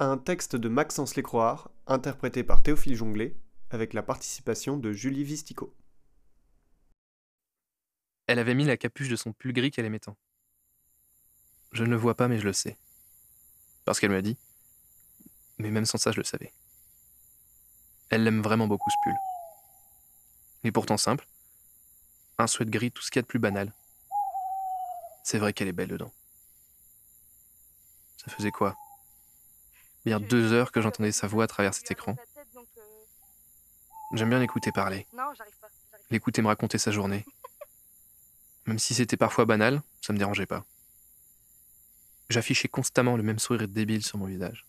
un texte de Maxence Lécroard, interprété par Théophile Jonglet, avec la participation de Julie Vistico. Elle avait mis la capuche de son pull gris qu'elle aimait tant. Je ne le vois pas, mais je le sais. Parce qu'elle me dit. Mais même sans ça, je le savais. Elle l'aime vraiment beaucoup, ce pull. Mais pourtant simple. Un sweat gris, tout ce qu'il y a de plus banal. C'est vrai qu'elle est belle dedans. Ça faisait quoi? Bien deux heures que j'entendais sa voix à travers cet écran. J'aime bien l'écouter parler. L'écouter me raconter sa journée. Même si c'était parfois banal, ça me dérangeait pas. J'affichais constamment le même sourire débile sur mon visage.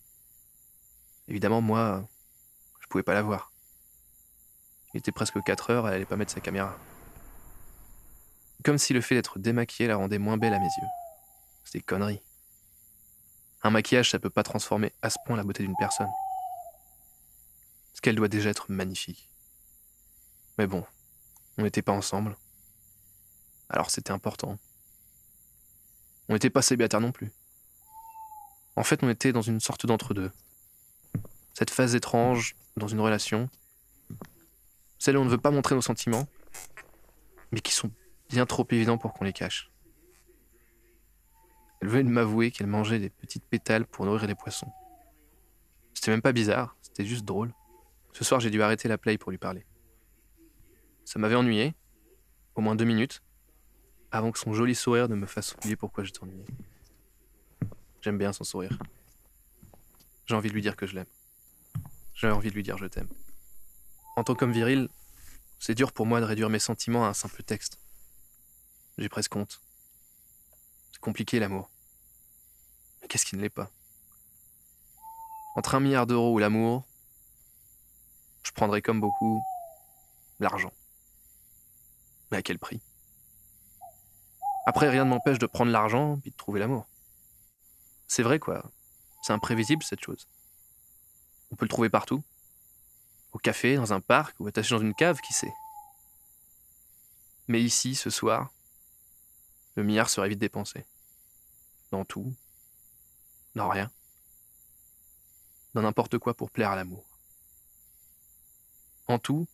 Évidemment, moi, je pouvais pas la voir. Il était presque 4 heures, elle allait pas mettre sa caméra. Comme si le fait d'être démaquillée la rendait moins belle à mes yeux. C'était connerie. Un maquillage, ça peut pas transformer à ce point la beauté d'une personne. Ce qu'elle doit déjà être magnifique. Mais bon, on n'était pas ensemble. Alors c'était important. On n'était pas célibataires non plus. En fait, on était dans une sorte d'entre-deux. Cette phase étrange dans une relation, celle où on ne veut pas montrer nos sentiments, mais qui sont bien trop évidents pour qu'on les cache. Elle venait de m'avouer qu'elle mangeait des petites pétales pour nourrir les poissons. C'était même pas bizarre, c'était juste drôle. Ce soir, j'ai dû arrêter la play pour lui parler. Ça m'avait ennuyé, au moins deux minutes, avant que son joli sourire ne me fasse oublier pourquoi je t'ennuyais. J'aime bien son sourire. J'ai envie de lui dire que je l'aime. J'ai envie de lui dire je t'aime. En tant qu'homme viril, c'est dur pour moi de réduire mes sentiments à un simple texte. J'ai presque honte. C'est compliqué l'amour. Qu'est-ce qui ne l'est pas Entre un milliard d'euros ou l'amour, je prendrais comme beaucoup l'argent. Mais à quel prix? Après, rien ne m'empêche de prendre l'argent puis de trouver l'amour. C'est vrai quoi. C'est imprévisible cette chose. On peut le trouver partout. Au café, dans un parc ou attaché dans une cave, qui sait? Mais ici, ce soir, le milliard serait vite dépensé. Dans tout. Dans rien. Dans n'importe quoi pour plaire à l'amour. En tout,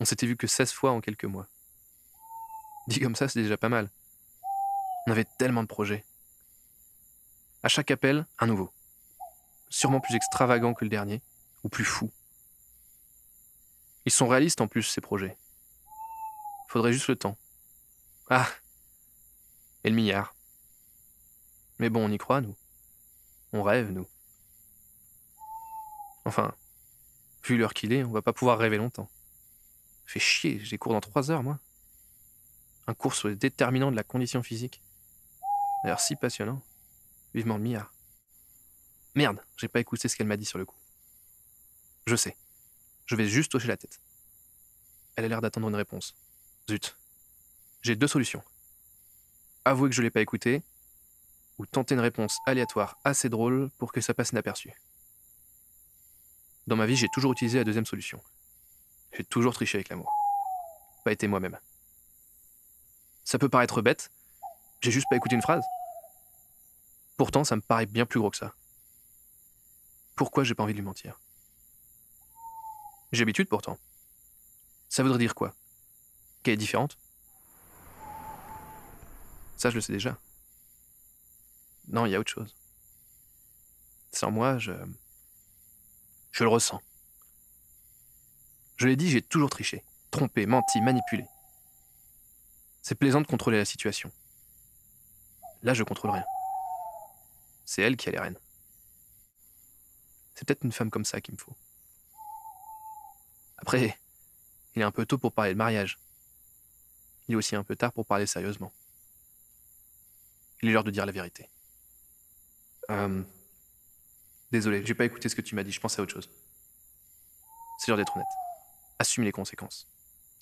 on s'était vu que 16 fois en quelques mois. Dit comme ça, c'est déjà pas mal. On avait tellement de projets. À chaque appel, un nouveau. Sûrement plus extravagant que le dernier, ou plus fou. Ils sont réalistes en plus, ces projets. Faudrait juste le temps. Ah Et le milliard. Mais bon, on y croit, nous. On rêve, nous. Enfin, vu l'heure qu'il est, on va pas pouvoir rêver longtemps. Fait chier, j'ai cours dans trois heures, moi. Un cours sur les déterminants de la condition physique. D'ailleurs, si passionnant. Vivement le milliard. Merde, j'ai pas écouté ce qu'elle m'a dit sur le coup. Je sais. Je vais juste hocher la tête. Elle a l'air d'attendre une réponse. Zut. J'ai deux solutions. Avouer que je l'ai pas écouté, ou tenter une réponse aléatoire assez drôle pour que ça passe inaperçu. Dans ma vie, j'ai toujours utilisé la deuxième solution. J'ai toujours triché avec l'amour. Pas été moi-même. Ça peut paraître bête, j'ai juste pas écouté une phrase. Pourtant, ça me paraît bien plus gros que ça. Pourquoi j'ai pas envie de lui mentir? J'ai habitude pourtant. Ça voudrait dire quoi? Qu'elle est différente? Ça, je le sais déjà. Non, il y a autre chose. Sans moi, je. Je le ressens. Je l'ai dit, j'ai toujours triché, trompé, menti, manipulé. C'est plaisant de contrôler la situation. Là, je contrôle rien. C'est elle qui a les rênes. C'est peut-être une femme comme ça qu'il me faut. Après, il est un peu tôt pour parler de mariage. Il est aussi un peu tard pour parler sérieusement. Il est l'heure de dire la vérité. Euh... Désolé, j'ai pas écouté ce que tu m'as dit, je pensais à autre chose. C'est l'heure d'être honnête. Assume les conséquences.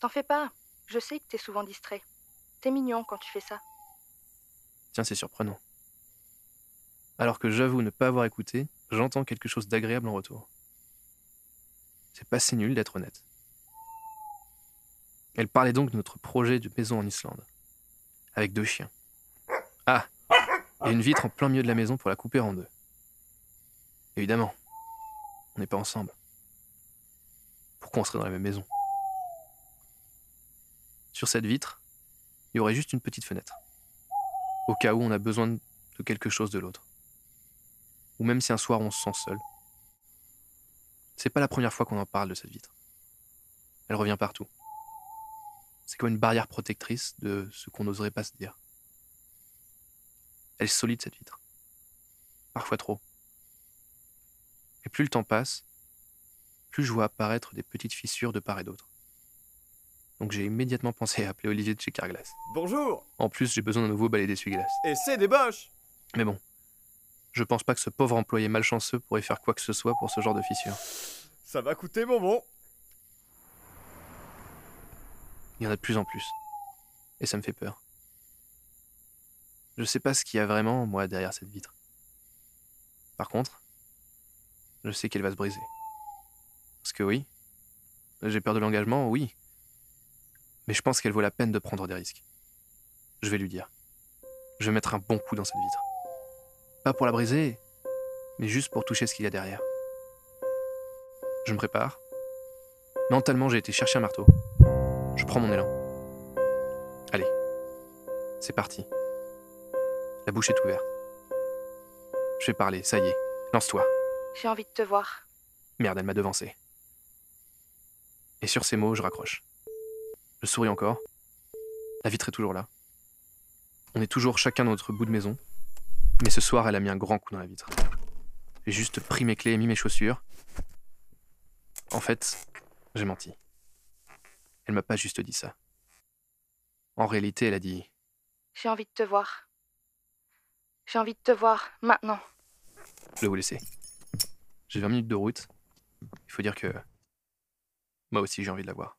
T'en fais pas. Je sais que t'es souvent distrait. T'es mignon quand tu fais ça. Tiens, c'est surprenant. Alors que j'avoue ne pas avoir écouté, j'entends quelque chose d'agréable en retour. C'est pas si nul d'être honnête. Elle parlait donc de notre projet de maison en Islande, avec deux chiens. Ah, et une vitre en plein milieu de la maison pour la couper en deux. Évidemment. On n'est pas ensemble. Pourquoi on serait dans la même maison? Sur cette vitre, il y aurait juste une petite fenêtre. Au cas où on a besoin de quelque chose de l'autre. Ou même si un soir on se sent seul. C'est pas la première fois qu'on en parle de cette vitre. Elle revient partout. C'est comme une barrière protectrice de ce qu'on n'oserait pas se dire. Elle est solide cette vitre. Parfois trop. Et plus le temps passe, plus je vois apparaître des petites fissures de part et d'autre. Donc j'ai immédiatement pensé à appeler Olivier de chez Carglass. Bonjour En plus, j'ai besoin d'un nouveau balai d'essuie-glace. Et c'est des boches Mais bon, je pense pas que ce pauvre employé malchanceux pourrait faire quoi que ce soit pour ce genre de fissure. Ça va coûter bonbon Il y en a de plus en plus. Et ça me fait peur. Je sais pas ce qu'il y a vraiment, moi, derrière cette vitre. Par contre, je sais qu'elle va se briser. Parce que oui, j'ai peur de l'engagement, oui. Mais je pense qu'elle vaut la peine de prendre des risques. Je vais lui dire. Je vais mettre un bon coup dans cette vitre. Pas pour la briser, mais juste pour toucher ce qu'il y a derrière. Je me prépare. Mentalement, j'ai été chercher un marteau. Je prends mon élan. Allez, c'est parti. La bouche est ouverte. Je vais parler, ça y est. Lance-toi. J'ai envie de te voir. Merde, elle m'a devancé. Et sur ces mots, je raccroche. Je souris encore. La vitre est toujours là. On est toujours chacun dans notre bout de maison. Mais ce soir, elle a mis un grand coup dans la vitre. J'ai juste pris mes clés et mis mes chaussures. En fait, j'ai menti. Elle m'a pas juste dit ça. En réalité, elle a dit J'ai envie de te voir. J'ai envie de te voir maintenant. Je vais vous laisser. J'ai 20 minutes de route. Il faut dire que moi aussi j'ai envie de la voir.